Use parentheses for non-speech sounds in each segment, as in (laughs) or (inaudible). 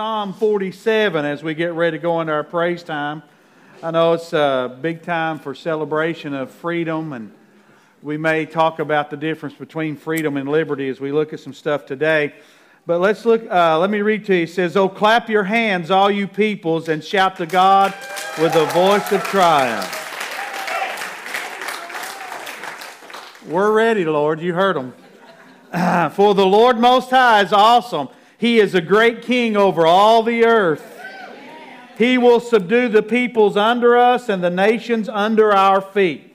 Psalm 47 as we get ready to go into our praise time. I know it's a big time for celebration of freedom, and we may talk about the difference between freedom and liberty as we look at some stuff today. But let's look, uh, let me read to you. It says, Oh, clap your hands, all you peoples, and shout to God with a voice of triumph. We're ready, Lord. You heard them. (clears throat) For the Lord Most High is awesome. He is a great king over all the earth. He will subdue the peoples under us and the nations under our feet.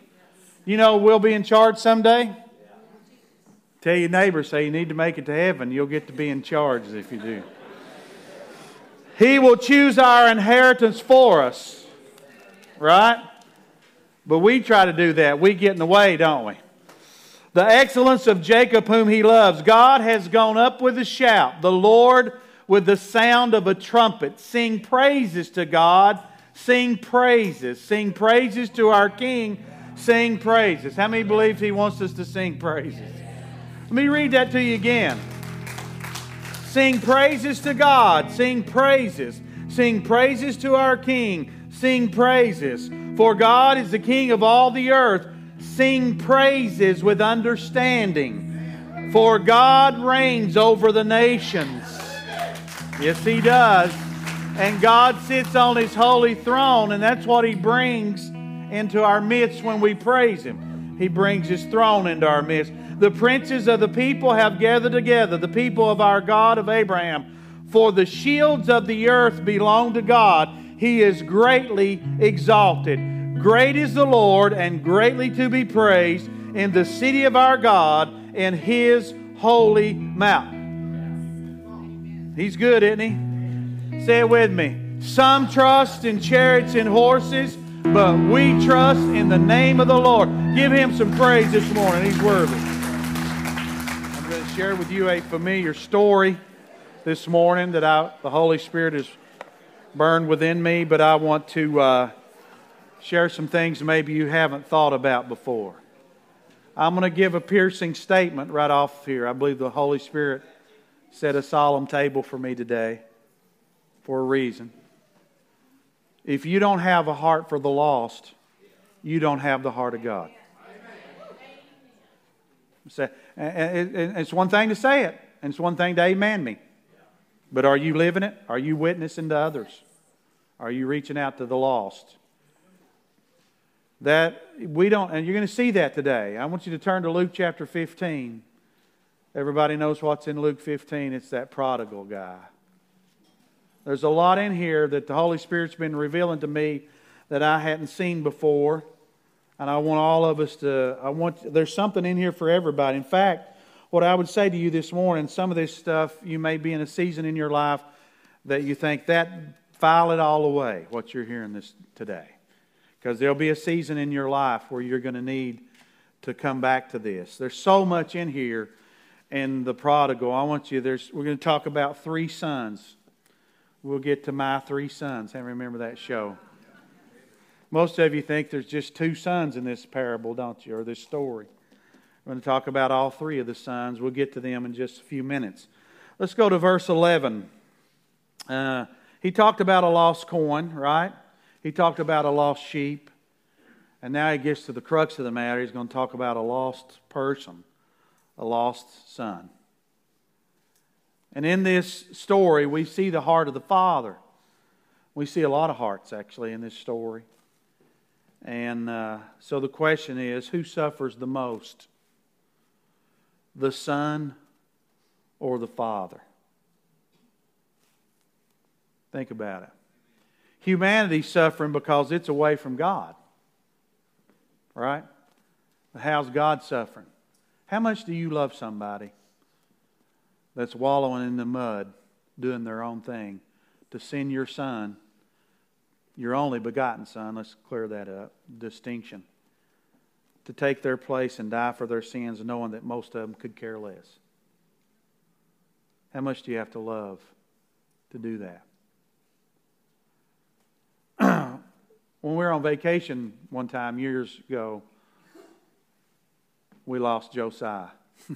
You know, we'll be in charge someday. Tell your neighbor, say you need to make it to heaven. You'll get to be in charge if you do. He will choose our inheritance for us. Right? But we try to do that. We get in the way, don't we? The excellence of Jacob, whom he loves. God has gone up with a shout. The Lord with the sound of a trumpet. Sing praises to God. Sing praises. Sing praises to our King. Sing praises. How many believe he wants us to sing praises? Let me read that to you again. Sing praises to God. Sing praises. Sing praises to our King. Sing praises. For God is the King of all the earth. Sing praises with understanding. For God reigns over the nations. Yes, He does. And God sits on His holy throne, and that's what He brings into our midst when we praise Him. He brings His throne into our midst. The princes of the people have gathered together, the people of our God of Abraham. For the shields of the earth belong to God. He is greatly exalted. Great is the Lord and greatly to be praised in the city of our God in his holy mountain. He's good, isn't he? Say it with me. Some trust in chariots and horses, but we trust in the name of the Lord. Give him some praise this morning. He's worthy. I'm going to share with you a familiar story this morning that I, the Holy Spirit has burned within me, but I want to. Uh, share some things maybe you haven't thought about before. I'm going to give a piercing statement right off here. I believe the Holy Spirit set a solemn table for me today for a reason. If you don't have a heart for the lost, you don't have the heart of God. It's one thing to say it, and it's one thing to amen me. But are you living it? Are you witnessing to others? Are you reaching out to the lost? That we don't, and you're going to see that today. I want you to turn to Luke chapter 15. Everybody knows what's in Luke 15. It's that prodigal guy. There's a lot in here that the Holy Spirit's been revealing to me that I hadn't seen before. And I want all of us to, I want, there's something in here for everybody. In fact, what I would say to you this morning, some of this stuff, you may be in a season in your life that you think that, file it all away, what you're hearing this today. Because there'll be a season in your life where you're going to need to come back to this. There's so much in here in the prodigal. I want you, there's, we're going to talk about three sons. We'll get to my three sons. I remember that show. Most of you think there's just two sons in this parable, don't you, or this story. We're going to talk about all three of the sons. We'll get to them in just a few minutes. Let's go to verse 11. Uh, he talked about a lost coin, right? He talked about a lost sheep. And now he gets to the crux of the matter. He's going to talk about a lost person, a lost son. And in this story, we see the heart of the Father. We see a lot of hearts, actually, in this story. And uh, so the question is who suffers the most? The Son or the Father? Think about it humanity's suffering because it's away from God. Right? How's God suffering? How much do you love somebody that's wallowing in the mud, doing their own thing, to send your son, your only begotten son, let's clear that up, distinction, to take their place and die for their sins, knowing that most of them could care less? How much do you have to love to do that? When we were on vacation one time years ago, we lost Josiah. (laughs)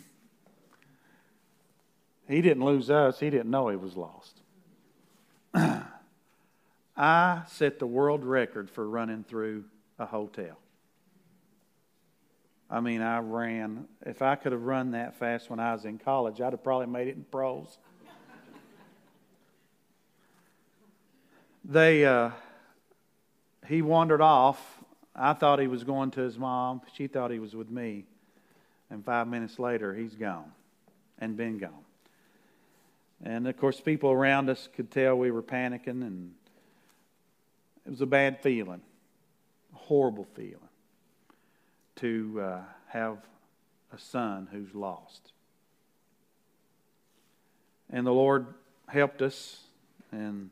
he didn't lose us, he didn't know he was lost. (clears throat) I set the world record for running through a hotel. I mean, I ran. If I could have run that fast when I was in college, I'd have probably made it in pros. (laughs) they, uh, he wandered off. I thought he was going to his mom. She thought he was with me. And five minutes later, he's gone and been gone. And of course, people around us could tell we were panicking, and it was a bad feeling, a horrible feeling to uh, have a son who's lost. And the Lord helped us, and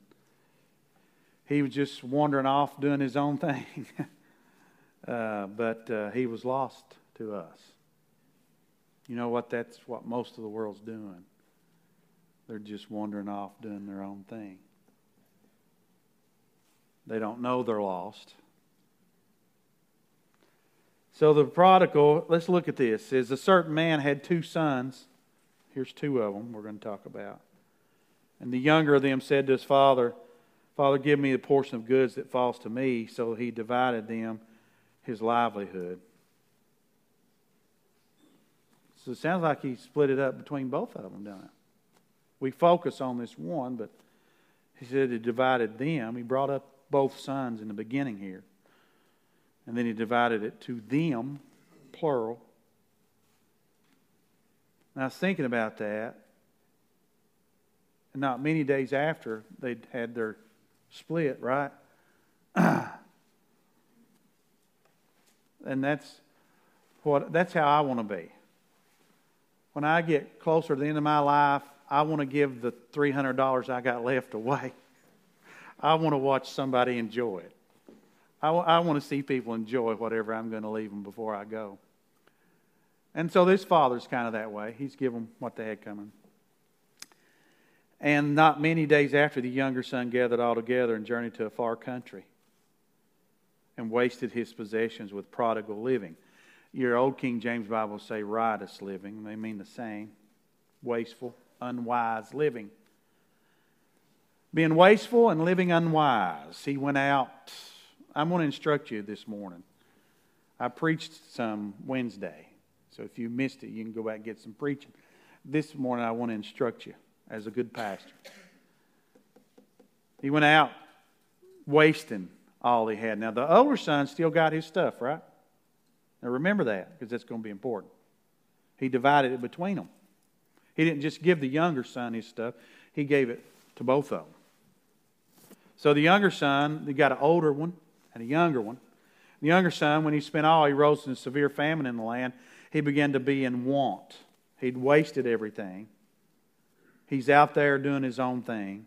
he was just wandering off doing his own thing. (laughs) uh, but uh, he was lost to us. You know what? That's what most of the world's doing. They're just wandering off doing their own thing. They don't know they're lost. So the prodigal, let's look at this. Is a certain man had two sons. Here's two of them we're going to talk about. And the younger of them said to his father, Father, give me the portion of goods that falls to me. So he divided them his livelihood. So it sounds like he split it up between both of them, doesn't it? We focus on this one, but he said he divided them. He brought up both sons in the beginning here. And then he divided it to them, plural. And I was thinking about that. And not many days after they'd had their split, right? (clears throat) and that's what that's how I want to be. When I get closer to the end of my life, I want to give the $300 I got left away. (laughs) I want to watch somebody enjoy it. I, I want to see people enjoy whatever I'm going to leave them before I go. And so this father's kind of that way. He's given them what they had coming. And not many days after, the younger son gathered all together and journeyed to a far country and wasted his possessions with prodigal living. Your old King James Bible say riotous living. They mean the same. Wasteful, unwise living. Being wasteful and living unwise. He went out. I'm going to instruct you this morning. I preached some Wednesday. So if you missed it, you can go back and get some preaching. This morning, I want to instruct you as a good pastor. He went out wasting all he had. Now, the older son still got his stuff, right? Now, remember that because that's going to be important. He divided it between them. He didn't just give the younger son his stuff, he gave it to both of them. So the younger son, he got an older one and a younger one. The younger son, when he spent all, he rose in severe famine in the land. He began to be in want. He'd wasted everything. He's out there doing his own thing.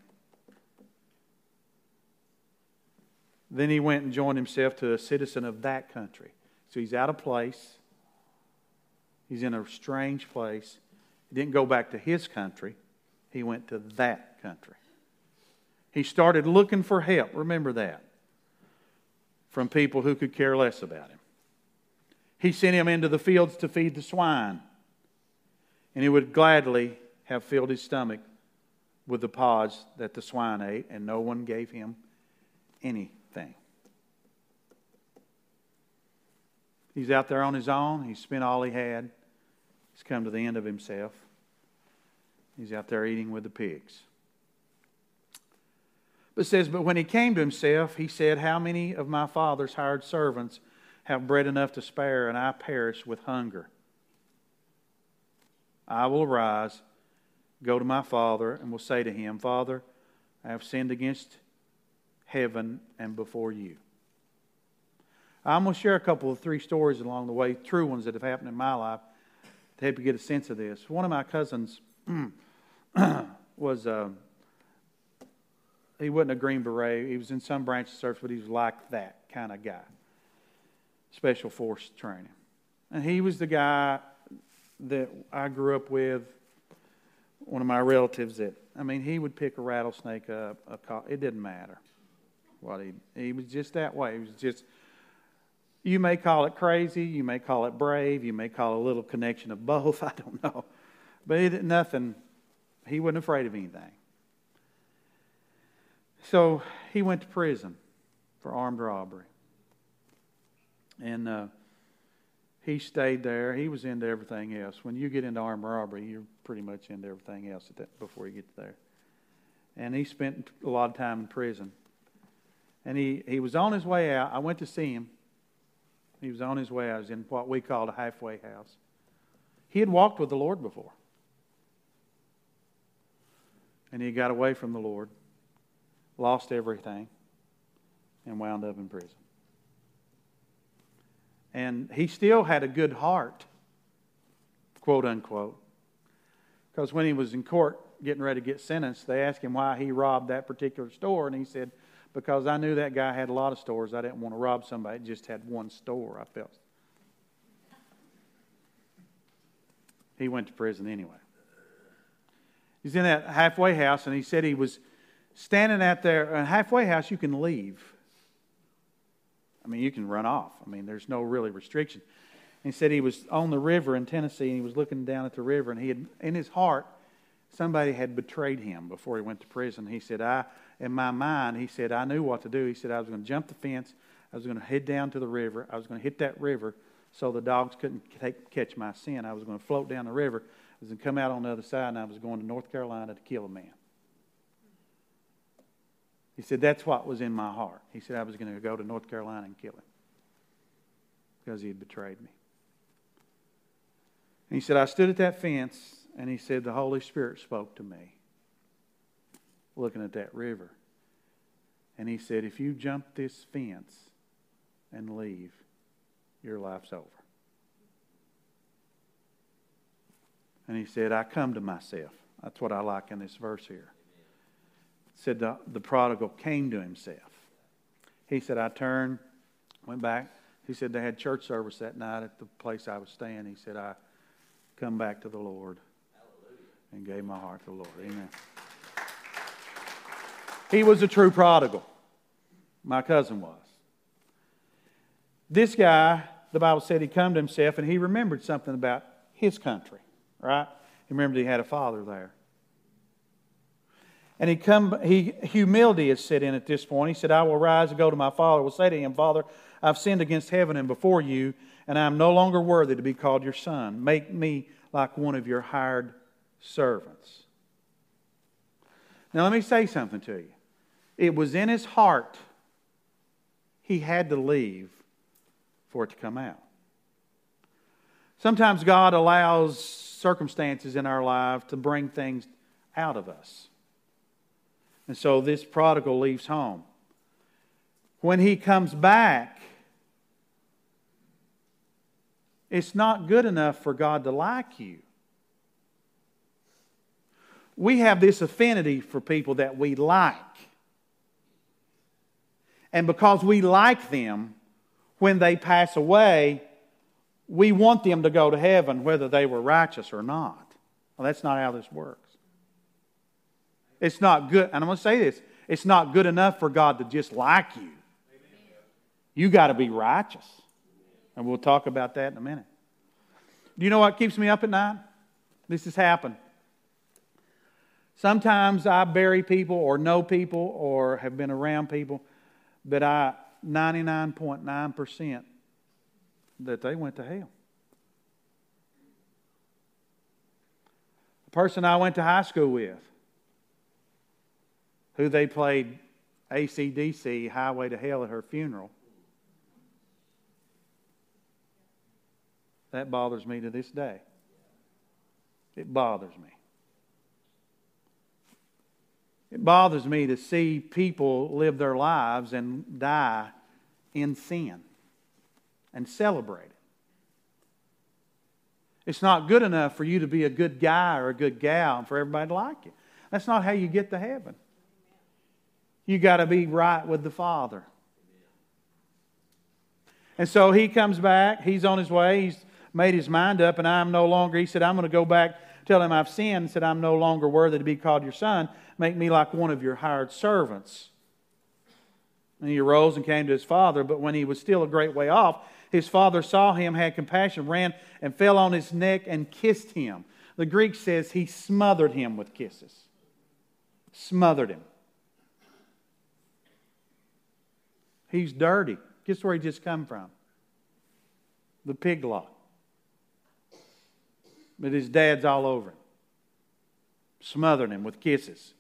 Then he went and joined himself to a citizen of that country. So he's out of place. He's in a strange place. He didn't go back to his country, he went to that country. He started looking for help. Remember that. From people who could care less about him. He sent him into the fields to feed the swine. And he would gladly have filled his stomach with the pods that the swine ate, and no one gave him anything. He's out there on his own. He spent all he had. He's come to the end of himself. He's out there eating with the pigs. But says, But when he came to himself, he said, How many of my father's hired servants have bread enough to spare, and I perish with hunger? I will arise go to my father and will say to him, Father, I have sinned against heaven and before you. I'm going to share a couple of three stories along the way, true ones that have happened in my life, to help you get a sense of this. One of my cousins (clears throat) was, uh, he wasn't a Green Beret. He was in some branch of service, but he was like that kind of guy. Special force training. And he was the guy that I grew up with one of my relatives that I mean he would pick a rattlesnake up. A it didn't matter what he he was just that way. He was just. You may call it crazy, you may call it brave, you may call it a little connection of both. (laughs) I don't know, but did nothing. He wasn't afraid of anything. So he went to prison for armed robbery. And uh, he stayed there. He was into everything else. When you get into armed robbery, you're pretty much into everything else that, before you get there. And he spent a lot of time in prison. And he, he was on his way out. I went to see him. He was on his way. out. I was in what we called a halfway house. He had walked with the Lord before. And he got away from the Lord, lost everything, and wound up in prison. And he still had a good heart, quote unquote. Because when he was in court getting ready to get sentenced, they asked him why he robbed that particular store. And he said, Because I knew that guy had a lot of stores. I didn't want to rob somebody that just had one store, I felt. He went to prison anyway. He's in that halfway house, and he said he was standing out there. A uh, halfway house, you can leave. I mean, you can run off. I mean, there's no really restriction. And he said he was on the river in Tennessee, and he was looking down at the river, and he had, in his heart, somebody had betrayed him before he went to prison. He said, I, in my mind, he said, I knew what to do. He said, I was going to jump the fence. I was going to head down to the river. I was going to hit that river so the dogs couldn't take, catch my sin. I was going to float down the river. I was going to come out on the other side, and I was going to North Carolina to kill a man. He said, That's what was in my heart. He said, I was going to go to North Carolina and kill him because he had betrayed me. And he said, I stood at that fence, and he said, The Holy Spirit spoke to me looking at that river. And he said, If you jump this fence and leave, your life's over. And he said, I come to myself. That's what I like in this verse here said the, the prodigal came to himself. He said, I turned, went back. He said they had church service that night at the place I was staying. He said, I come back to the Lord and gave my heart to the Lord. Amen. He was a true prodigal. My cousin was. This guy, the Bible said he come to himself and he remembered something about his country, right? He remembered he had a father there. And he come, he, humility is set in at this point. He said, I will rise and go to my father. will say to him, Father, I've sinned against heaven and before you, and I am no longer worthy to be called your son. Make me like one of your hired servants. Now, let me say something to you. It was in his heart he had to leave for it to come out. Sometimes God allows circumstances in our life to bring things out of us. And so this prodigal leaves home. When he comes back, it's not good enough for God to like you. We have this affinity for people that we like. And because we like them, when they pass away, we want them to go to heaven whether they were righteous or not. Well, that's not how this works. It's not good. And I'm going to say this it's not good enough for God to just like you. You got to be righteous. And we'll talk about that in a minute. Do you know what keeps me up at night? This has happened. Sometimes I bury people or know people or have been around people that I 99.9% that they went to hell. A person I went to high school with who they played AC/DC Highway to Hell at her funeral. That bothers me to this day. It bothers me. It bothers me to see people live their lives and die in sin and celebrate it. It's not good enough for you to be a good guy or a good gal and for everybody to like you. That's not how you get to heaven. You got to be right with the Father. And so he comes back. He's on his way. He's made his mind up, and I'm no longer, he said, I'm going to go back, tell him I've sinned, said, I'm no longer worthy to be called your son. Make me like one of your hired servants. And he arose and came to his father, but when he was still a great way off, his father saw him, had compassion, ran and fell on his neck and kissed him. The Greek says he smothered him with kisses. Smothered him. He's dirty. Guess where he just come from? The pig lot. But his dad's all over him, smothering him with kisses.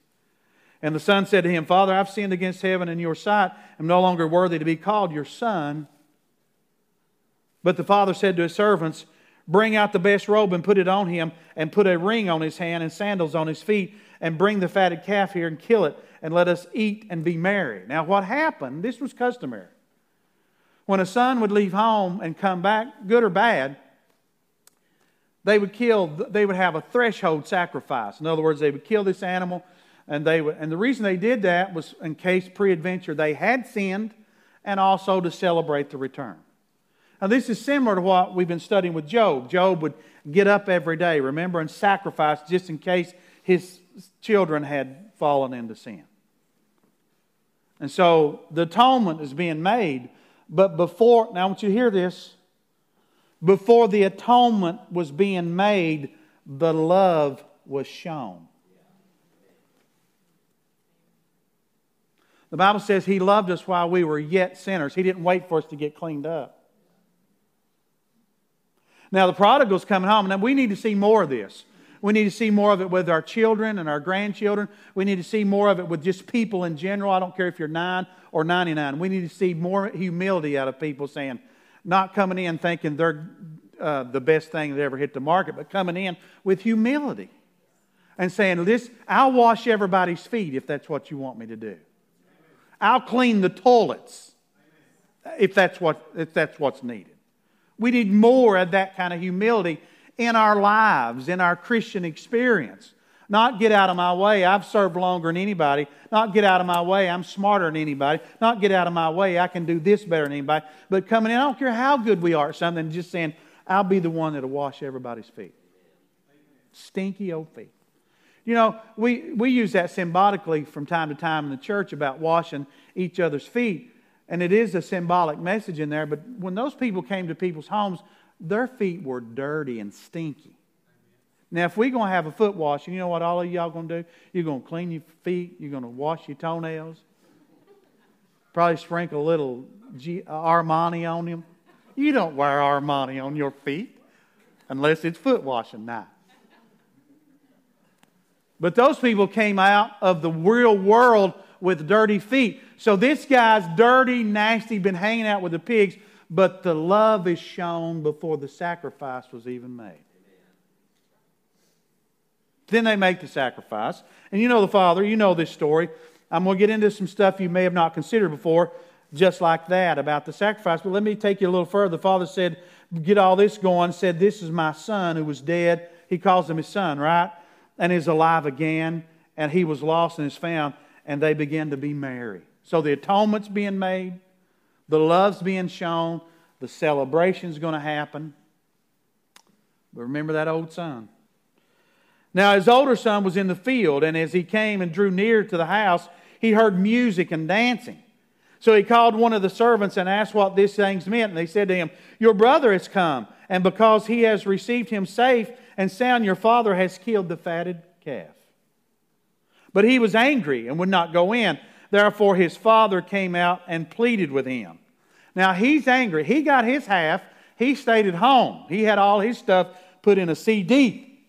And the son said to him, Father, I've sinned against heaven and your sight. I'm no longer worthy to be called your son. But the father said to his servants, Bring out the best robe and put it on him, and put a ring on his hand and sandals on his feet, and bring the fatted calf here and kill it, and let us eat and be merry. Now, what happened, this was customary. When a son would leave home and come back, good or bad, they would kill, they would have a threshold sacrifice. In other words, they would kill this animal, and they would, and the reason they did that was in case peradventure they had sinned, and also to celebrate the return. Now, this is similar to what we've been studying with Job. Job would get up every day, remember, and sacrifice just in case his children had fallen into sin. And so the atonement is being made. But before, now I want you to hear this. Before the atonement was being made, the love was shown. The Bible says He loved us while we were yet sinners. He didn't wait for us to get cleaned up. Now, the prodigal's coming home. and we need to see more of this. We need to see more of it with our children and our grandchildren. We need to see more of it with just people in general. I don't care if you're nine or 99. We need to see more humility out of people saying, not coming in thinking they're uh, the best thing that ever hit the market, but coming in with humility and saying, this, I'll wash everybody's feet if that's what you want me to do. I'll clean the toilets if that's, what, if that's what's needed. We need more of that kind of humility in our lives, in our Christian experience. Not get out of my way, I've served longer than anybody. Not get out of my way, I'm smarter than anybody. Not get out of my way, I can do this better than anybody. But coming in, I don't care how good we are at something, just saying, I'll be the one that'll wash everybody's feet. Stinky old feet. You know, we, we use that symbolically from time to time in the church about washing each other's feet. And it is a symbolic message in there, but when those people came to people's homes, their feet were dirty and stinky. Now, if we're going to have a foot wash, you know what all of y'all going to do? You're going to clean your feet, you're going to wash your toenails, probably sprinkle a little G- uh, Armani on them. You don't wear Armani on your feet unless it's foot washing night. But those people came out of the real world with dirty feet. So this guy's dirty, nasty, been hanging out with the pigs, but the love is shown before the sacrifice was even made. Then they make the sacrifice. And you know the Father, you know this story. I'm going to get into some stuff you may have not considered before, just like that, about the sacrifice. But let me take you a little further. The Father said, Get all this going, said, This is my son who was dead. He calls him his son, right? And is alive again. And he was lost and is found and they begin to be merry. So the atonement's being made, the love's being shown, the celebration's going to happen. But remember that old son. Now, his older son was in the field, and as he came and drew near to the house, he heard music and dancing. So he called one of the servants and asked what these things meant. And they said to him, Your brother has come, and because he has received him safe and sound, your father has killed the fatted calf. But he was angry and would not go in. Therefore, his father came out and pleaded with him. Now, he's angry. He got his half. He stayed at home. He had all his stuff put in a CD.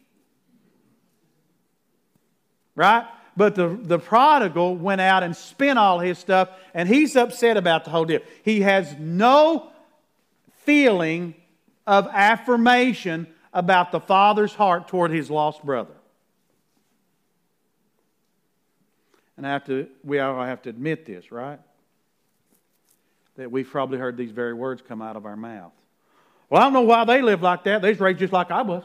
Right? But the, the prodigal went out and spent all his stuff, and he's upset about the whole deal. He has no feeling of affirmation about the father's heart toward his lost brother. And I have to, we all have to admit this, right? That we've probably heard these very words come out of our mouth. Well, I don't know why they live like that. They're raised just like I was.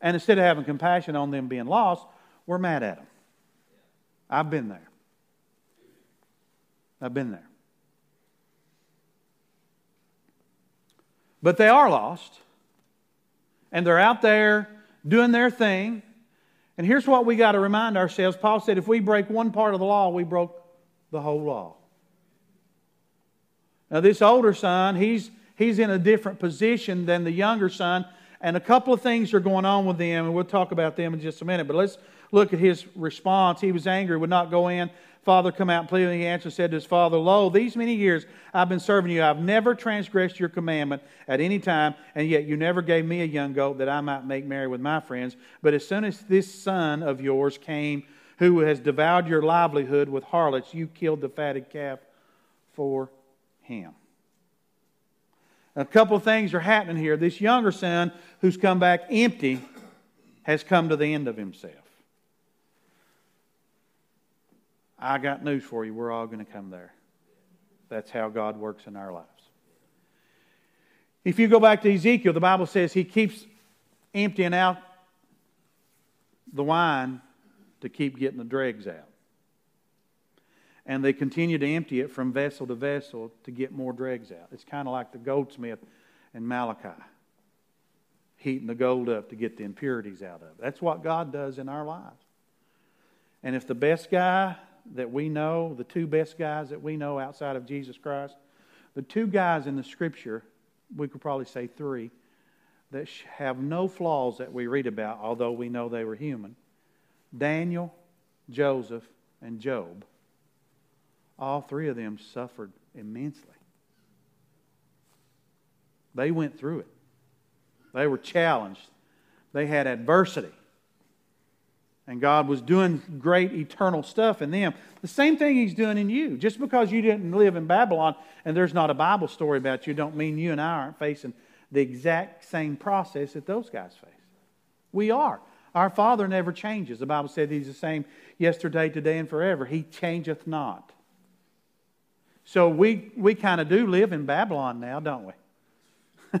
And instead of having compassion on them being lost, we're mad at them. I've been there. I've been there. But they are lost. And they're out there doing their thing. And here's what we got to remind ourselves Paul said, if we break one part of the law, we broke the whole law. Now, this older son, he's, he's in a different position than the younger son, and a couple of things are going on with them, and we'll talk about them in just a minute. But let's look at his response. He was angry, would not go in. Father come out and plead. He answered, said to his father, Lo, these many years I've been serving you. I've never transgressed your commandment at any time, and yet you never gave me a young goat that I might make merry with my friends. But as soon as this son of yours came, who has devoured your livelihood with harlots, you killed the fatted calf for him. A couple of things are happening here. This younger son, who's come back empty, has come to the end of himself. I got news for you. We're all going to come there. That's how God works in our lives. If you go back to Ezekiel, the Bible says he keeps emptying out the wine to keep getting the dregs out. And they continue to empty it from vessel to vessel to get more dregs out. It's kind of like the goldsmith in Malachi, heating the gold up to get the impurities out of it. That's what God does in our lives. And if the best guy that we know, the two best guys that we know outside of Jesus Christ, the two guys in the scripture, we could probably say three, that have no flaws that we read about, although we know they were human Daniel, Joseph, and Job. All three of them suffered immensely. They went through it. They were challenged. They had adversity. And God was doing great eternal stuff in them. The same thing He's doing in you. Just because you didn't live in Babylon and there's not a Bible story about you, don't mean you and I aren't facing the exact same process that those guys face. We are. Our Father never changes. The Bible said He's the same yesterday, today, and forever. He changeth not. So we, we kind of do live in Babylon now, don't we? (laughs)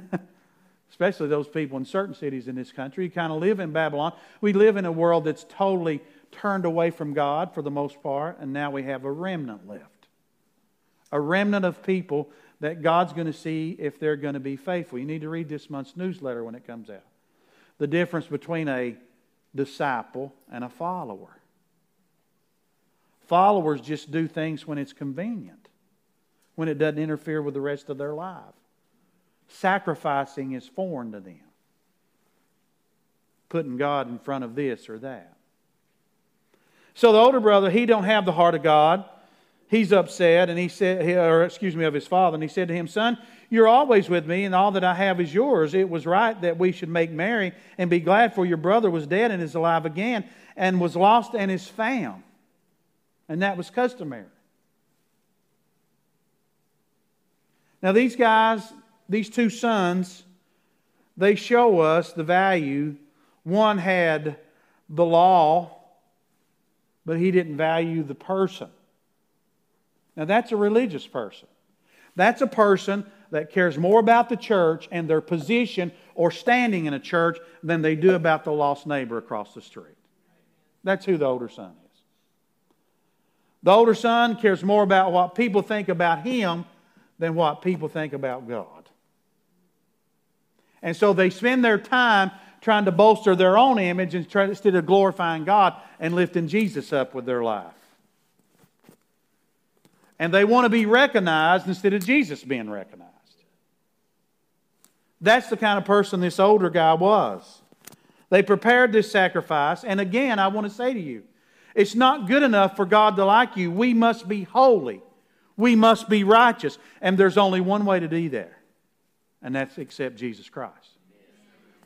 especially those people in certain cities in this country. You kind of live in Babylon. We live in a world that's totally turned away from God for the most part, and now we have a remnant left. A remnant of people that God's going to see if they're going to be faithful. You need to read this month's newsletter when it comes out. The difference between a disciple and a follower. Followers just do things when it's convenient, when it doesn't interfere with the rest of their life sacrificing is foreign to them. Putting God in front of this or that. So the older brother, he don't have the heart of God. He's upset, and he said, or excuse me, of his father, and he said to him, Son, you're always with me, and all that I have is yours. It was right that we should make merry and be glad, for your brother was dead and is alive again, and was lost and is found. And that was customary. Now, these guys, these two sons, they show us the value. One had the law, but he didn't value the person. Now, that's a religious person. That's a person that cares more about the church and their position or standing in a church than they do about the lost neighbor across the street. That's who the older son is. The older son cares more about what people think about him than what people think about God. And so they spend their time trying to bolster their own image instead of glorifying God and lifting Jesus up with their life. And they want to be recognized instead of Jesus being recognized. That's the kind of person this older guy was. They prepared this sacrifice. And again, I want to say to you, it's not good enough for God to like you. We must be holy. We must be righteous. And there's only one way to be there and that's accept Jesus Christ.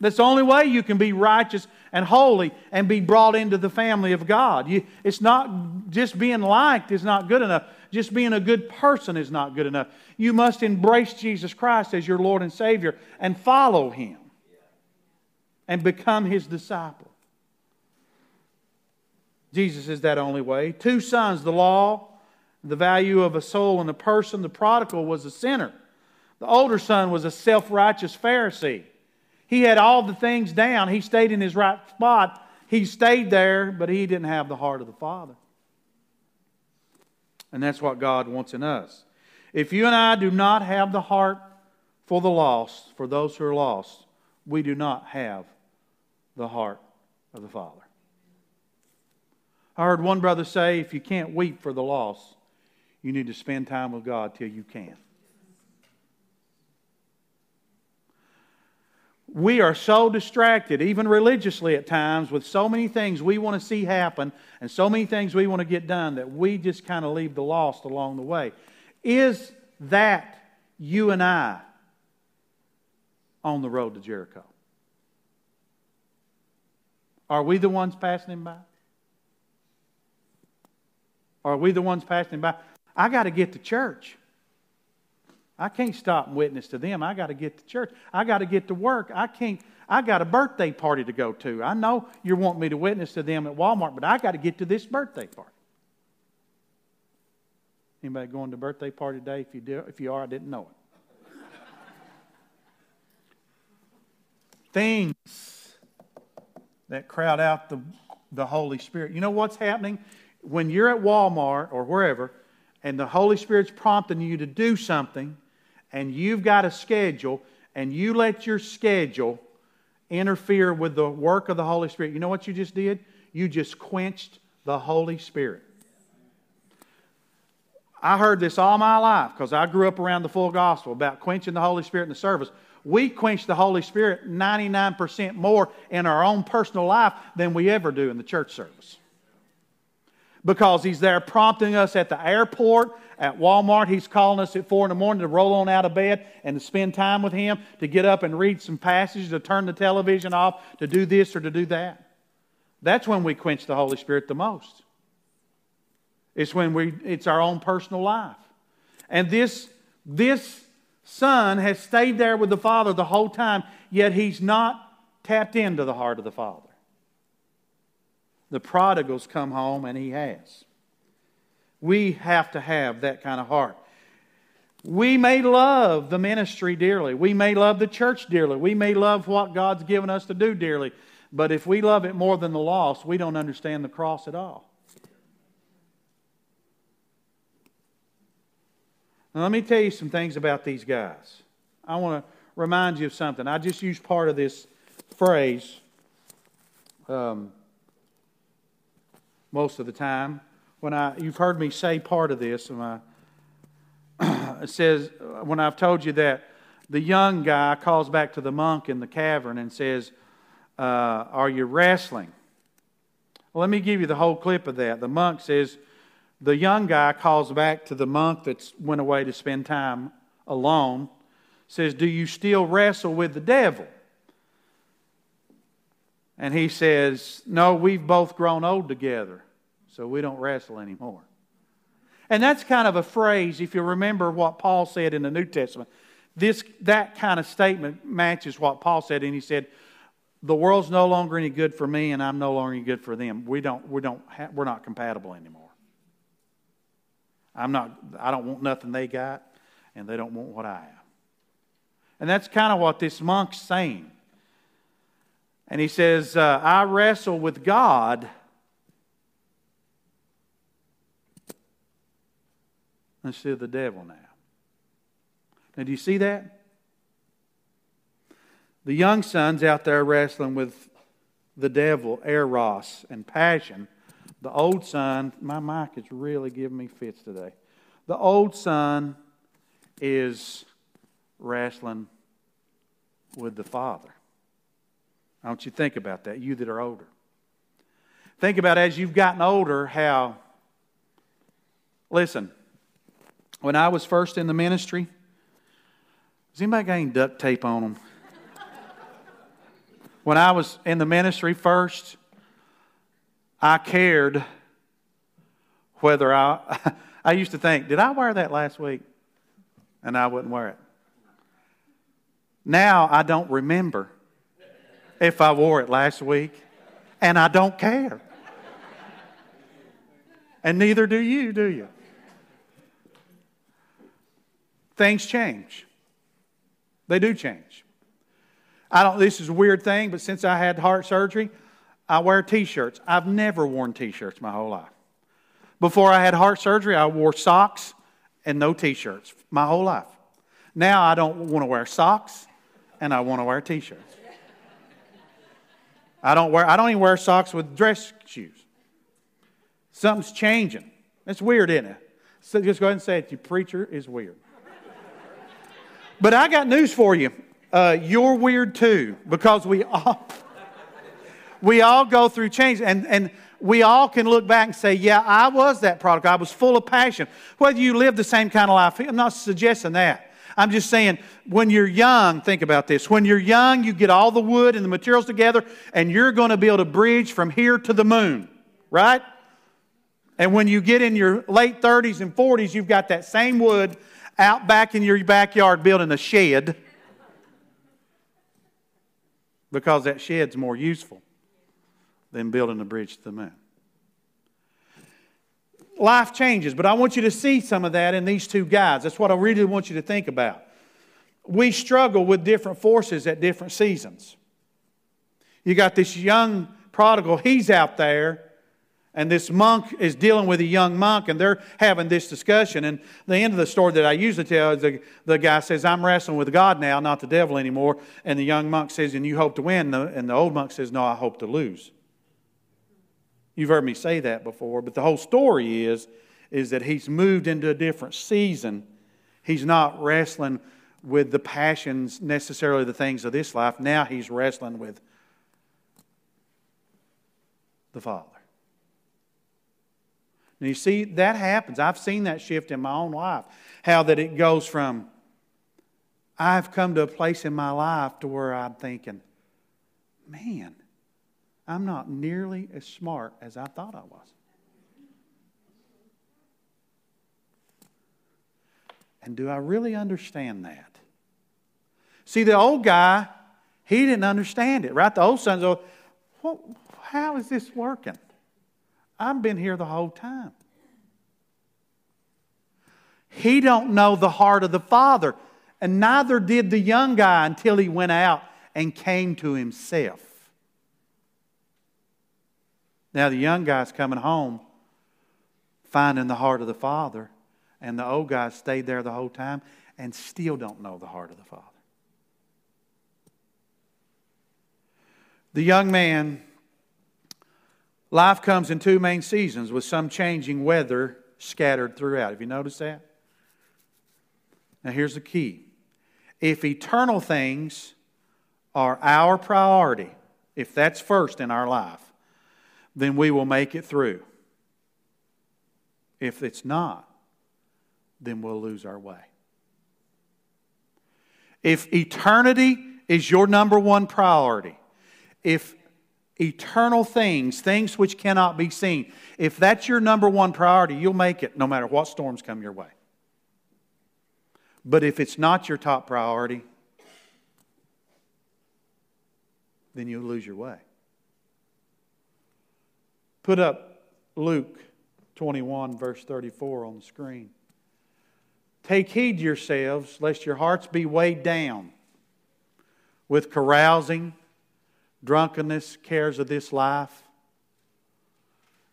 That's the only way you can be righteous and holy and be brought into the family of God. You, it's not just being liked is not good enough. Just being a good person is not good enough. You must embrace Jesus Christ as your Lord and Savior and follow Him and become His disciple. Jesus is that only way. Two sons, the law, the value of a soul and a person. The prodigal was a sinner. The older son was a self righteous Pharisee. He had all the things down. He stayed in his right spot. He stayed there, but he didn't have the heart of the Father. And that's what God wants in us. If you and I do not have the heart for the lost, for those who are lost, we do not have the heart of the Father. I heard one brother say if you can't weep for the lost, you need to spend time with God till you can. we are so distracted, even religiously at times, with so many things we want to see happen and so many things we want to get done that we just kind of leave the lost along the way. Is that you and I on the road to Jericho? Are we the ones passing him by? Are we the ones passing him by? I got to get to church. I can't stop and witness to them. I got to get to church. I got to get to work. I can't. I got a birthday party to go to. I know you want me to witness to them at Walmart, but I got to get to this birthday party. Anybody going to birthday party today? If you do, if you are, I didn't know it. Things that crowd out the, the Holy Spirit. You know what's happening when you're at Walmart or wherever, and the Holy Spirit's prompting you to do something and you've got a schedule and you let your schedule interfere with the work of the Holy Spirit, you know what you just did? You just quenched the Holy Spirit. I heard this all my life because I grew up around the full gospel about quenching the Holy Spirit in the service. We quench the Holy Spirit 99% more in our own personal life than we ever do in the church service because He's there prompting us at the airport, at Walmart. He's calling us at 4 in the morning to roll on out of bed and to spend time with Him, to get up and read some passages, to turn the television off, to do this or to do that. That's when we quench the Holy Spirit the most. It's when we, it's our own personal life. And this, this son has stayed there with the Father the whole time, yet he's not tapped into the heart of the Father. The prodigal's come home, and he has. We have to have that kind of heart. We may love the ministry dearly. We may love the church dearly. We may love what God's given us to do dearly. But if we love it more than the lost, we don't understand the cross at all. Now, let me tell you some things about these guys. I want to remind you of something. I just used part of this phrase. Um, most of the time. When I, you've heard me say part of this, and (clears throat) it says, when I've told you that the young guy calls back to the monk in the cavern and says, uh, Are you wrestling? Well, let me give you the whole clip of that. The monk says, The young guy calls back to the monk that's went away to spend time alone, says, Do you still wrestle with the devil? And he says, No, we've both grown old together, so we don't wrestle anymore. And that's kind of a phrase, if you remember what Paul said in the New Testament. This, that kind of statement matches what Paul said, and he said, The world's no longer any good for me, and I'm no longer any good for them. We don't, we don't ha- we're not compatible anymore. I'm not, I don't want nothing they got, and they don't want what I have. And that's kind of what this monk's saying. And he says, uh, I wrestle with God. Instead of the devil now. Now, do you see that? The young son's out there wrestling with the devil, eros, and passion. The old son, my mic is really giving me fits today. The old son is wrestling with the father. I want you to think about that, you that are older. Think about as you've gotten older how, listen, when I was first in the ministry, has anybody got any duct tape on them? (laughs) when I was in the ministry first, I cared whether I, (laughs) I used to think, did I wear that last week? And I wouldn't wear it. Now I don't remember if I wore it last week, and I don't care. And neither do you, do you? Things change. They do change. I don't this is a weird thing, but since I had heart surgery, I wear t-shirts. I've never worn t-shirts my whole life. Before I had heart surgery, I wore socks and no t-shirts my whole life. Now I don't want to wear socks and I want to wear t-shirts. I don't wear I don't even wear socks with dress shoes. Something's changing. It's weird, isn't it? So just go ahead and say it. Your preacher is weird. But I got news for you. Uh, you're weird too, because we all (laughs) we all go through change, and and we all can look back and say, "Yeah, I was that product. I was full of passion." Whether you live the same kind of life, I'm not suggesting that. I'm just saying, when you're young, think about this. When you're young, you get all the wood and the materials together, and you're going to build a bridge from here to the moon, right? And when you get in your late 30s and 40s, you've got that same wood out back in your backyard building a shed because that shed's more useful than building a bridge to the moon. Life changes, but I want you to see some of that in these two guys. That's what I really want you to think about. We struggle with different forces at different seasons. You got this young prodigal, he's out there and this monk is dealing with a young monk, and they're having this discussion. And the end of the story that I usually tell is the, the guy says, I'm wrestling with God now, not the devil anymore. And the young monk says, And you hope to win? And the old monk says, No, I hope to lose. You've heard me say that before, but the whole story is, is that he's moved into a different season. He's not wrestling with the passions, necessarily the things of this life. Now he's wrestling with the Father. And you see, that happens. I've seen that shift in my own life. How that it goes from, I've come to a place in my life to where I'm thinking, man, I'm not nearly as smart as I thought I was. And do I really understand that? See, the old guy, he didn't understand it, right? The old son's, oh, well, how is this working? I've been here the whole time. He don't know the heart of the Father, and neither did the young guy until he went out and came to himself. Now the young guy's coming home, finding the heart of the Father, and the old guy stayed there the whole time and still don't know the heart of the Father. The young man Life comes in two main seasons with some changing weather scattered throughout. Have you noticed that? Now, here's the key if eternal things are our priority, if that's first in our life, then we will make it through. If it's not, then we'll lose our way. If eternity is your number one priority, if eternal things, things which cannot be seen. If that's your number one priority, you'll make it no matter what storms come your way. But if it's not your top priority, then you'll lose your way. Put up Luke 21, verse 34 on the screen. Take heed yourselves, lest your hearts be weighed down with carousing drunkenness, cares of this life,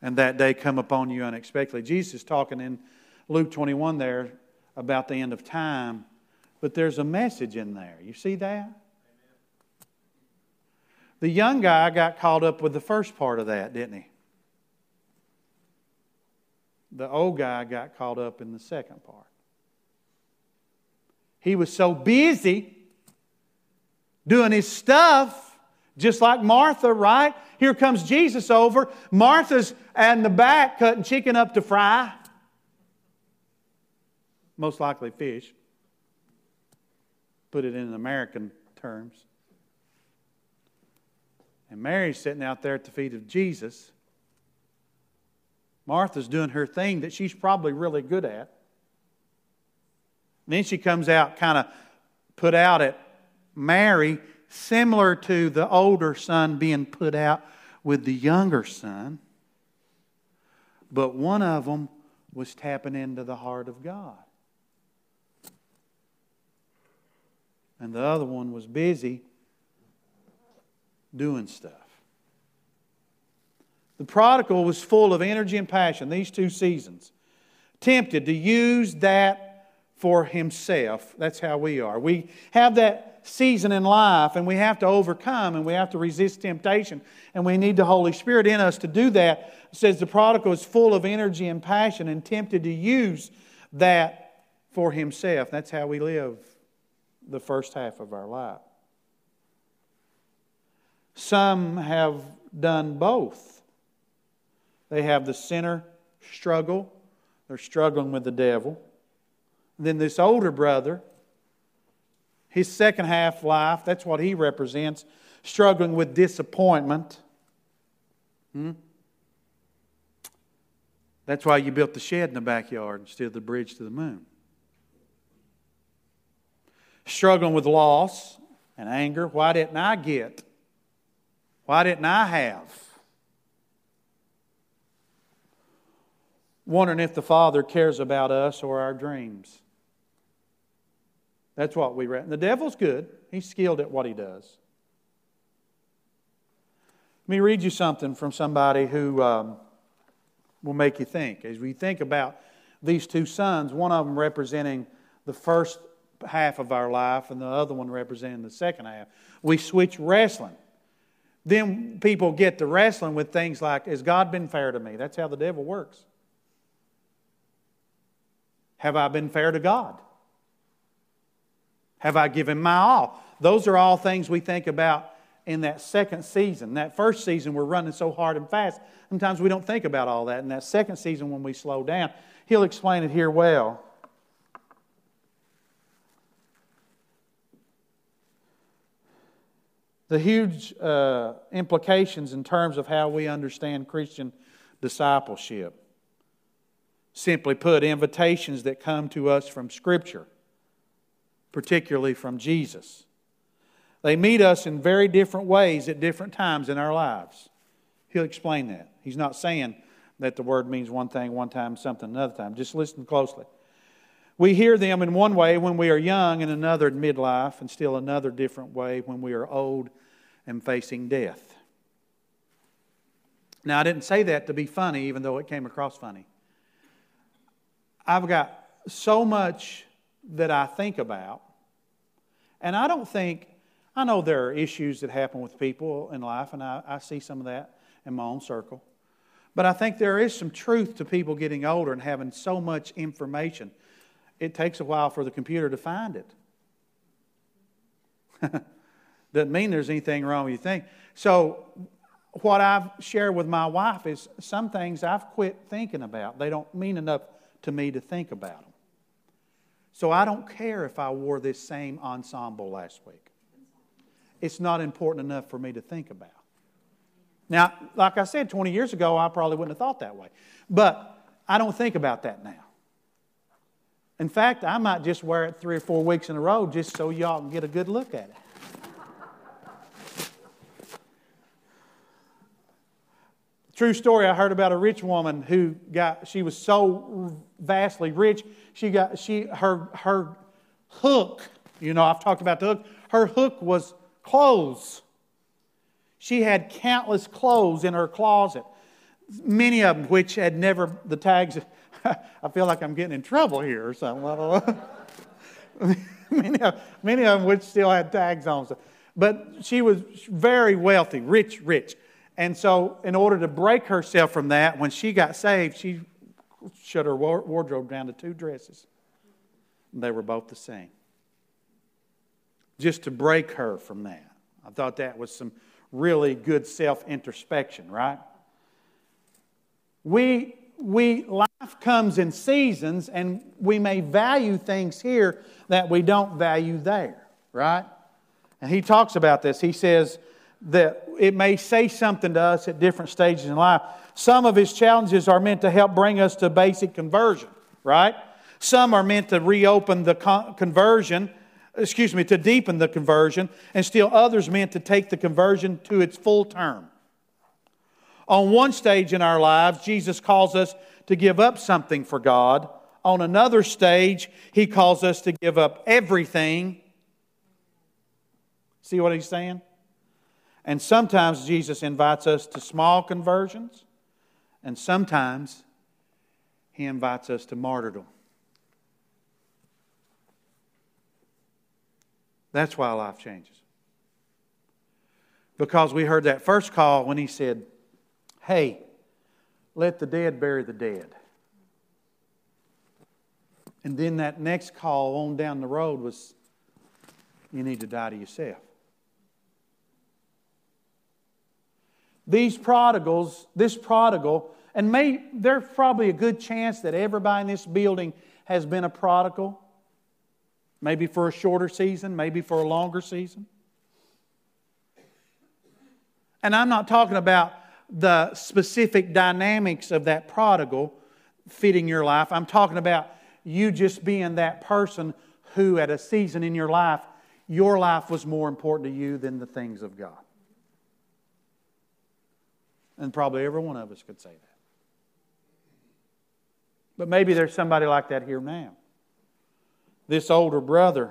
and that day come upon you unexpectedly. Jesus is talking in Luke 21 there about the end of time, but there's a message in there. You see that? The young guy got caught up with the first part of that, didn't he? The old guy got caught up in the second part. He was so busy doing his stuff just like Martha, right? Here comes Jesus over. Martha's in the back cutting chicken up to fry. Most likely fish. Put it in American terms. And Mary's sitting out there at the feet of Jesus. Martha's doing her thing that she's probably really good at. And then she comes out kind of put out at Mary similar to the older son being put out with the younger son. But one of them was tapping into the heart of God. And the other one was busy doing stuff. The prodigal was full of energy and passion these two seasons, tempted to use that for himself. That's how we are. We have that season in life, and we have to overcome and we have to resist temptation. And we need the Holy Spirit in us to do that. It says the prodigal is full of energy and passion and tempted to use that for himself. That's how we live the first half of our life. Some have done both. They have the sinner struggle, they're struggling with the devil. Then this older brother, his second half life, that's what he represents, struggling with disappointment. Hmm? That's why you built the shed in the backyard instead of the bridge to the moon. Struggling with loss and anger. Why didn't I get? Why didn't I have? Wondering if the Father cares about us or our dreams. That's what we read. And The devil's good, he's skilled at what he does. Let me read you something from somebody who um, will make you think. As we think about these two sons, one of them representing the first half of our life and the other one representing the second half, we switch wrestling. Then people get to wrestling with things like, Has God been fair to me? That's how the devil works. Have I been fair to God? Have I given my all? Those are all things we think about in that second season. That first season, we're running so hard and fast. Sometimes we don't think about all that. In that second season, when we slow down, he'll explain it here well. The huge uh, implications in terms of how we understand Christian discipleship. Simply put, invitations that come to us from Scripture, particularly from Jesus. They meet us in very different ways at different times in our lives. He'll explain that. He's not saying that the word means one thing one time, something another time. Just listen closely. We hear them in one way when we are young, in another in midlife, and still another different way when we are old and facing death. Now, I didn't say that to be funny, even though it came across funny. I've got so much that I think about, and I don't think I know there are issues that happen with people in life, and I, I see some of that in my own circle. But I think there is some truth to people getting older and having so much information. It takes a while for the computer to find it. (laughs) Doesn't mean there's anything wrong with you think. So, what I've shared with my wife is some things I've quit thinking about. They don't mean enough to me to think about them. So, I don't care if I wore this same ensemble last week it's not important enough for me to think about. Now, like I said, 20 years ago, I probably wouldn't have thought that way. But I don't think about that now. In fact, I might just wear it three or four weeks in a row just so y'all can get a good look at it. True story, I heard about a rich woman who got, she was so vastly rich, she got, she, her, her hook, you know, I've talked about the hook, her hook was Clothes. She had countless clothes in her closet, many of them which had never, the tags, (laughs) I feel like I'm getting in trouble here or something. (laughs) many, of, many of them which still had tags on. But she was very wealthy, rich, rich. And so, in order to break herself from that, when she got saved, she shut her wardrobe down to two dresses. And They were both the same just to break her from that. I thought that was some really good self introspection, right? We, we, life comes in seasons, and we may value things here that we don't value there, right? And he talks about this. He says that it may say something to us at different stages in life. Some of his challenges are meant to help bring us to basic conversion, right? Some are meant to reopen the conversion excuse me, to deepen the conversion, and still others meant to take the conversion to its full term. On one stage in our lives, Jesus calls us to give up something for God. On another stage, he calls us to give up everything. See what he's saying? And sometimes Jesus invites us to small conversions, and sometimes he invites us to martyrdom. That's why life changes. Because we heard that first call when he said, Hey, let the dead bury the dead. And then that next call on down the road was, You need to die to yourself. These prodigals, this prodigal, and may, there's probably a good chance that everybody in this building has been a prodigal, maybe for a shorter season, maybe for a longer season. And I'm not talking about the specific dynamics of that prodigal fitting your life. I'm talking about you just being that person who, at a season in your life, your life was more important to you than the things of God. And probably every one of us could say that. But maybe there's somebody like that here now. This older brother.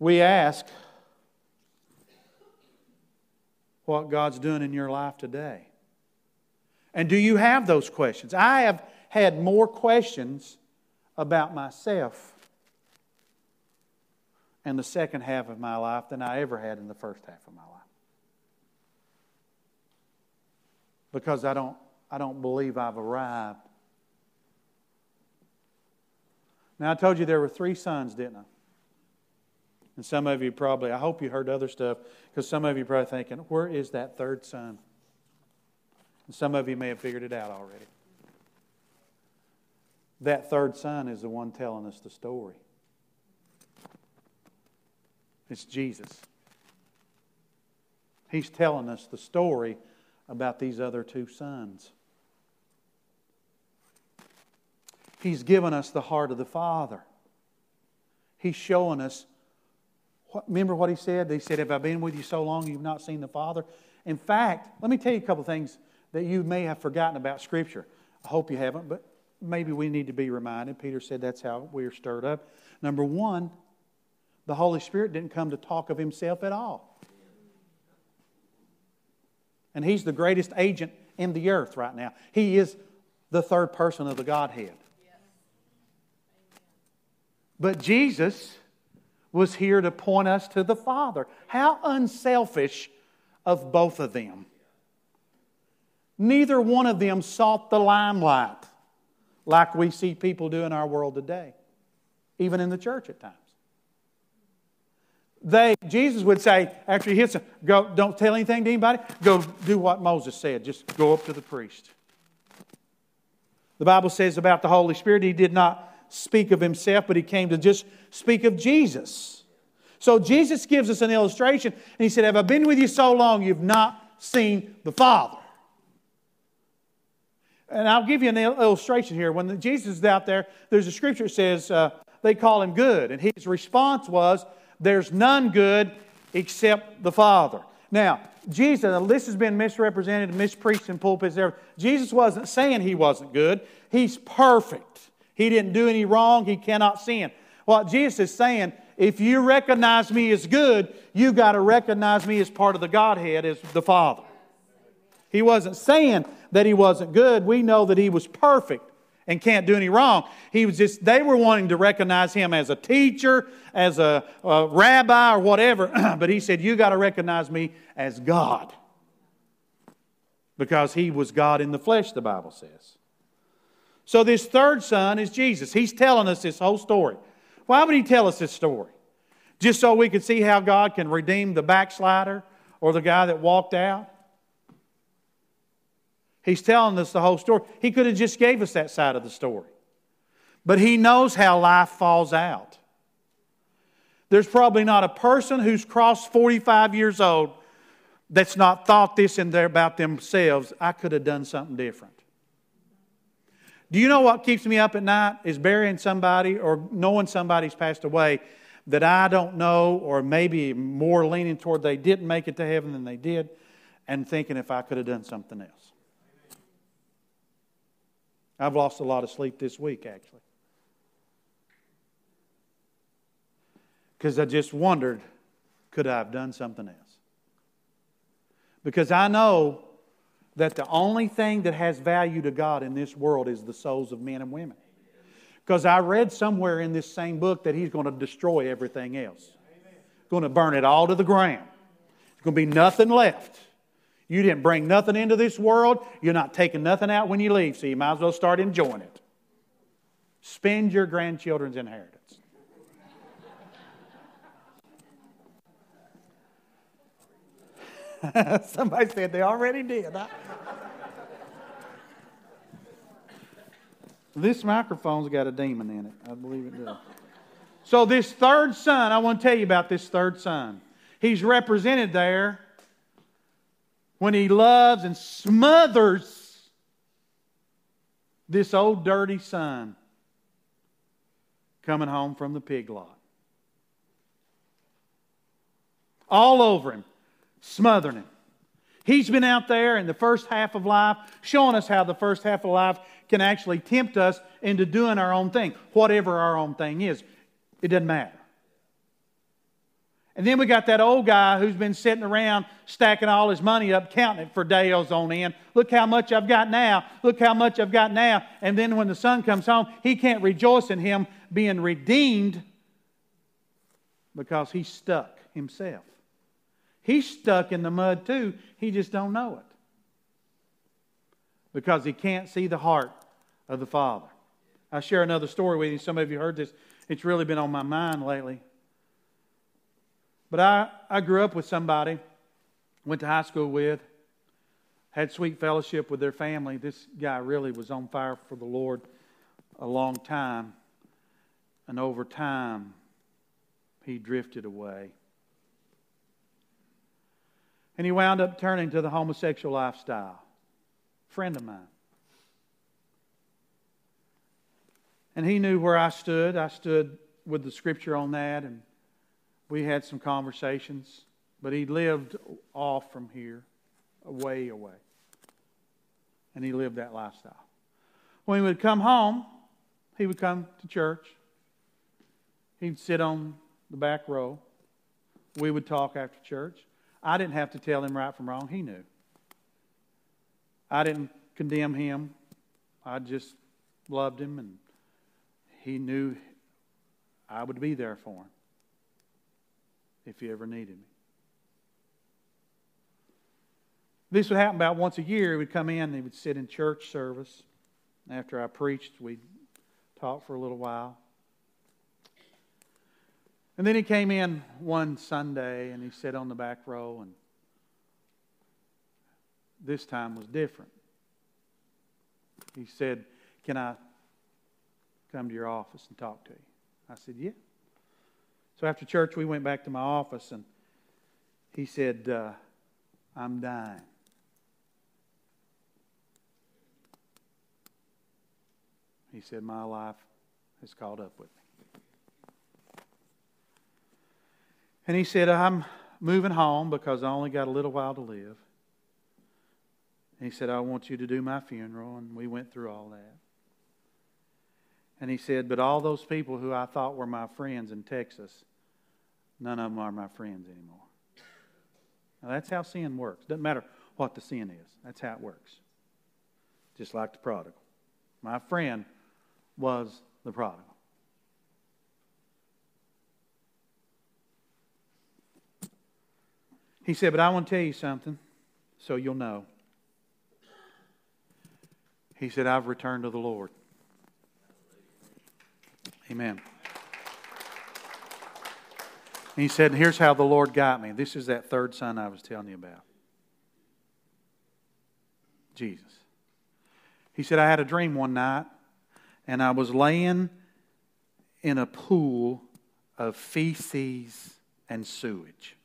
We ask what God's doing in your life today. And do you have those questions? I have had more questions about myself in the second half of my life than I ever had in the first half of my life. Because I don't, I don't believe I've arrived. Now, I told you there were three sons, didn't I? And some of you probably, I hope you heard other stuff, because some of you probably thinking, where is that third son? And some of you may have figured it out already. That third son is the one telling us the story. It's Jesus. He's telling us the story about these other two sons. He's given us the heart of the Father. He's showing us. What, remember what he said? He said, Have I been with you so long you've not seen the Father? In fact, let me tell you a couple things that you may have forgotten about Scripture. I hope you haven't, but maybe we need to be reminded. Peter said that's how we're stirred up. Number one, the Holy Spirit didn't come to talk of himself at all. And he's the greatest agent in the earth right now. He is the third person of the Godhead. But Jesus was here to point us to the Father. How unselfish of both of them. Neither one of them sought the limelight like we see people do in our world today, even in the church at times. They, Jesus would say, after he hits them, go, don't tell anything to anybody, go do what Moses said. Just go up to the priest. The Bible says about the Holy Spirit, he did not speak of himself, but he came to just speak of Jesus. So Jesus gives us an illustration, and he said, Have I been with you so long you've not seen the Father? And I'll give you an illustration here. When Jesus is out there, there's a scripture that says uh, they call him good. And his response was, There's none good except the Father. Now, Jesus, this has been misrepresented, mispreached in pulpits. There. Jesus wasn't saying he wasn't good. He's perfect. He didn't do any wrong. He cannot sin. What Jesus is saying, if you recognize me as good, you got to recognize me as part of the Godhead, as the Father. He wasn't saying that he wasn't good. We know that he was perfect and can't do any wrong. He was just, they were wanting to recognize him as a teacher, as a, a rabbi, or whatever. (clears throat) but he said, You got to recognize me as God. Because he was God in the flesh, the Bible says. So this third son is Jesus. He's telling us this whole story. Why would he tell us this story? Just so we could see how God can redeem the backslider or the guy that walked out? He's telling us the whole story. He could have just gave us that side of the story. But he knows how life falls out. There's probably not a person who's crossed 45 years old that's not thought this in there about themselves. I could have done something different. Do you know what keeps me up at night? Is burying somebody or knowing somebody's passed away that I don't know, or maybe more leaning toward they didn't make it to heaven than they did, and thinking if I could have done something else. I've lost a lot of sleep this week, actually. Because I just wondered could I have done something else? Because I know that the only thing that has value to God in this world is the souls of men and women. Because I read somewhere in this same book that He's going to destroy everything else, going to burn it all to the ground. There's going to be nothing left. You didn't bring nothing into this world. You're not taking nothing out when you leave, so you might as well start enjoying it. Spend your grandchildren's inheritance. (laughs) Somebody said they already did. I... this microphone's got a demon in it. I believe it does. So, this third son, I want to tell you about this third son. He's represented there when he loves and smothers this old dirty son coming home from the pig lot. All over him, smothering him. He's been out there in the first half of life showing us how the first half of life can actually tempt us into doing our own thing, whatever our own thing is. It doesn't matter. And then we got that old guy who's been sitting around stacking all his money up, counting it for days on end. Look how much I've got now. Look how much I've got now. And then when the son comes home, he can't rejoice in him being redeemed because he's stuck himself. He's stuck in the mud too. He just don't know it. Because he can't see the heart of the Father. I'll share another story with you. Some of you heard this. It's really been on my mind lately. But I, I grew up with somebody, went to high school with, had sweet fellowship with their family. This guy really was on fire for the Lord a long time. And over time, he drifted away. And he wound up turning to the homosexual lifestyle. Friend of mine. And he knew where I stood. I stood with the scripture on that, and we had some conversations, but he lived off from here, way away. And he lived that lifestyle. When he would come home, he would come to church. He'd sit on the back row. We would talk after church. I didn't have to tell him right from wrong, he knew. I didn't condemn him. I just loved him, and he knew I would be there for him if you ever needed me. This would happen about once a year. He would come in he would sit in church service. After I preached, we'd talk for a little while. And then he came in one Sunday and he sat on the back row, and this time was different. He said, Can I come to your office and talk to you? I said, Yeah. So after church, we went back to my office, and he said, uh, I'm dying. He said, My life has caught up with me. And he said, I'm moving home because I only got a little while to live. And he said, I want you to do my funeral. And we went through all that. And he said, But all those people who I thought were my friends in Texas None of them are my friends anymore. Now, that's how sin works. Doesn't matter what the sin is, that's how it works. Just like the prodigal. My friend was the prodigal. He said, But I want to tell you something so you'll know. He said, I've returned to the Lord. Amen. And he said, Here's how the Lord got me. This is that third son I was telling you about Jesus. He said, I had a dream one night, and I was laying in a pool of feces and sewage.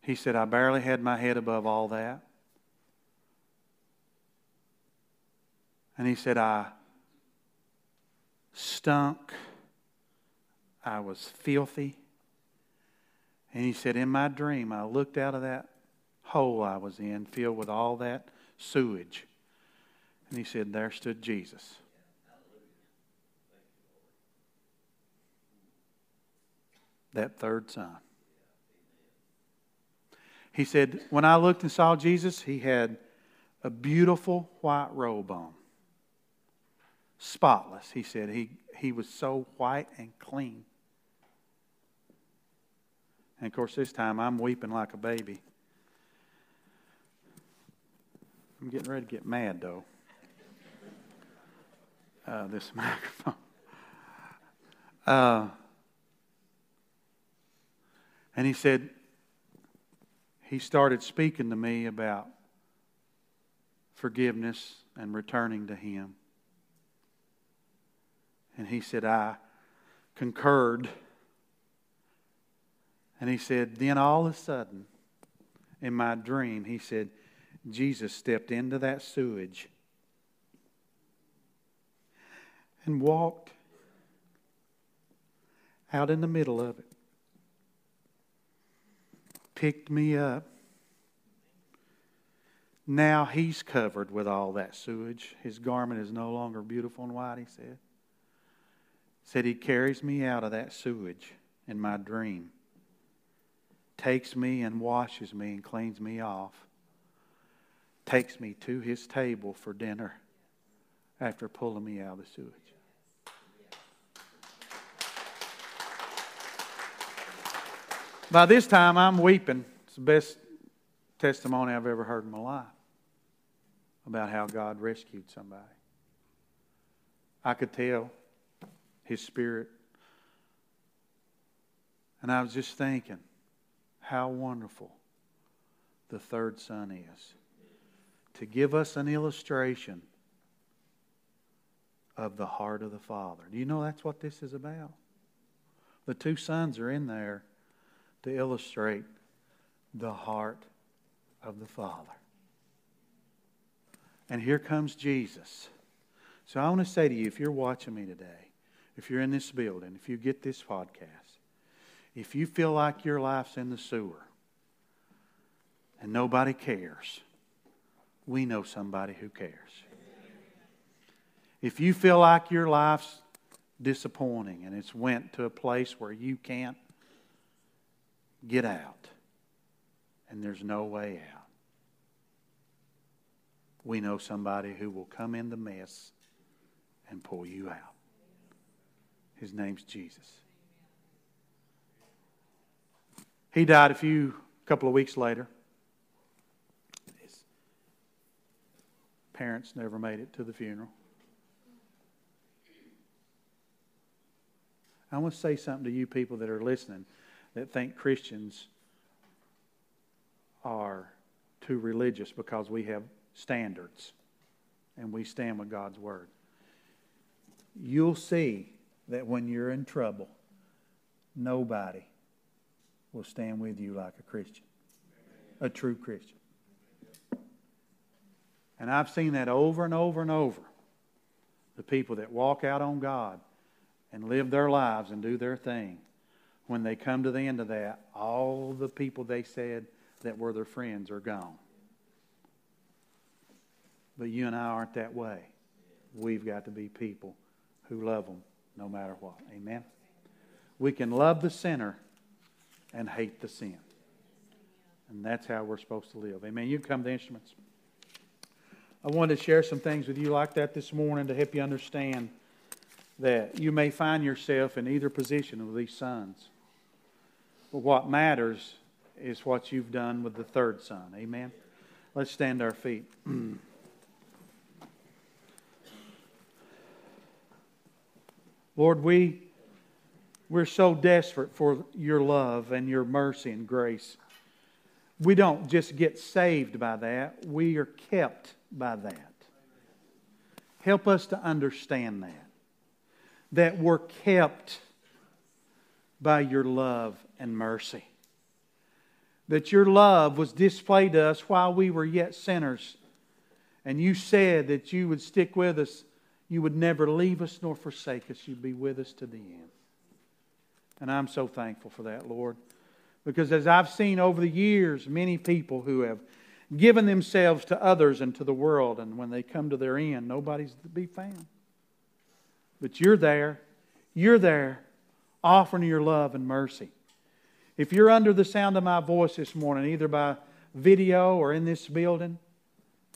He said, I barely had my head above all that. And he said, I stunk I was filthy. And he said, In my dream, I looked out of that hole I was in, filled with all that sewage. And he said, There stood Jesus. That third son. He said, When I looked and saw Jesus, he had a beautiful white robe on. Spotless. He said, He, he was so white and clean. And of course, this time I'm weeping like a baby. I'm getting ready to get mad, though. Uh, this (laughs) microphone. Uh, and he said, he started speaking to me about forgiveness and returning to Him. And he said, I concurred. And he said, then all of a sudden, in my dream, he said, Jesus stepped into that sewage and walked out in the middle of it, picked me up. Now he's covered with all that sewage. His garment is no longer beautiful and white, he said. Said he carries me out of that sewage in my dream, takes me and washes me and cleans me off, takes me to his table for dinner after pulling me out of the sewage. By this time, I'm weeping. It's the best testimony I've ever heard in my life about how God rescued somebody. I could tell His Spirit. And I was just thinking how wonderful the third son is to give us an illustration of the heart of the Father. Do you know that's what this is about? The two sons are in there to illustrate the heart of the Father. And here comes Jesus. So I want to say to you if you're watching me today, if you're in this building, if you get this podcast, if you feel like your life's in the sewer and nobody cares, we know somebody who cares. If you feel like your life's disappointing and it's went to a place where you can't get out and there's no way out, we know somebody who will come in the mess and pull you out. His name's Jesus. He died a few couple of weeks later. His parents never made it to the funeral. I want to say something to you people that are listening that think Christians are too religious because we have standards and we stand with God's Word. You'll see that when you're in trouble, nobody will stand with you like a Christian, a true Christian. And I've seen that over and over and over. The people that walk out on God and live their lives and do their thing, when they come to the end of that, all the people they said that were their friends are gone. But you and I aren't that way. We've got to be people who love them no matter what. Amen. We can love the sinner and hate the sin. And that's how we're supposed to live. Amen. You come to instruments. I wanted to share some things with you like that this morning to help you understand that you may find yourself in either position with these sons. But what matters is what you've done with the third son. Amen. Let's stand our feet. (clears throat) Lord, we, we're so desperate for your love and your mercy and grace. We don't just get saved by that, we are kept by that. Help us to understand that. That we're kept by your love and mercy. That your love was displayed to us while we were yet sinners. And you said that you would stick with us you would never leave us nor forsake us. You'd be with us to the end. And I'm so thankful for that, Lord. Because as I've seen over the years, many people who have given themselves to others and to the world, and when they come to their end, nobody's to be found. But you're there. You're there offering your love and mercy. If you're under the sound of my voice this morning, either by video or in this building,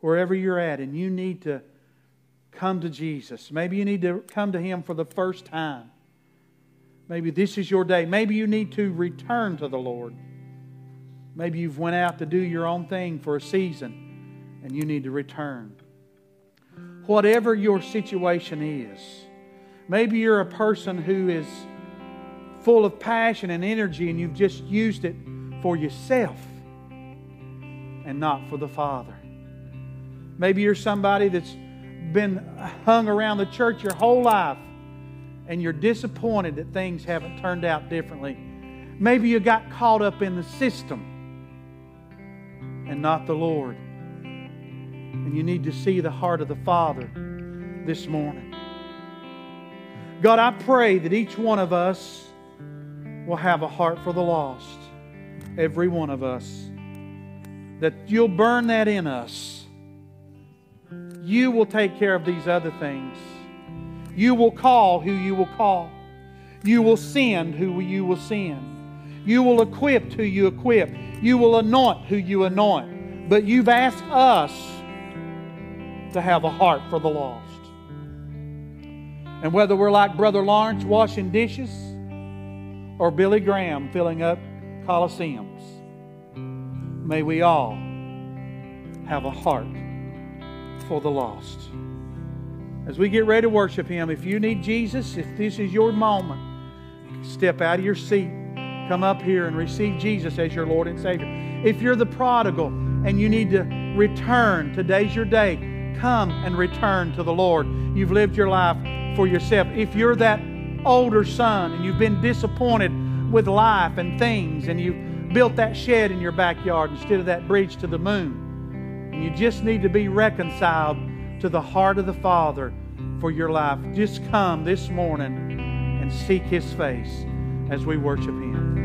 wherever you're at, and you need to come to Jesus. Maybe you need to come to Him for the first time. Maybe this is your day. Maybe you need to return to the Lord. Maybe you've went out to do your own thing for a season and you need to return. Whatever your situation is, maybe you're a person who is full of passion and energy and you've just used it for yourself. and not for the Father. Maybe you're somebody that's been hung around the church your whole life and you're disappointed that things haven't turned out differently. Maybe you got caught up in the system and not the Lord. And you need to see the heart of the Father this morning. God, I pray that each one of us will have a heart for the lost. Every one of us. That you'll burn that in us. You will take care of these other things. You will call who you will call. You will send who you will send. You will equip who you equip. You will anoint who you anoint. But you've asked us to have a heart for the lost. And whether we're like Brother Lawrence washing dishes or Billy Graham filling up coliseums, may we all have a heart for the lost. As we get ready to worship Him, if you need Jesus, if this is your moment, step out of your seat, come up here and receive Jesus as your Lord and Savior. If you're the prodigal and you need to return, today's your day. Come and return to the Lord. You've lived your life for yourself. If you're that older son and you've been disappointed with life and things and you've built that shed in your backyard instead of that bridge to the moon, and you just need to be reconciled to the heart of the Father for your life, just come this morning and seek His face as we worship Him.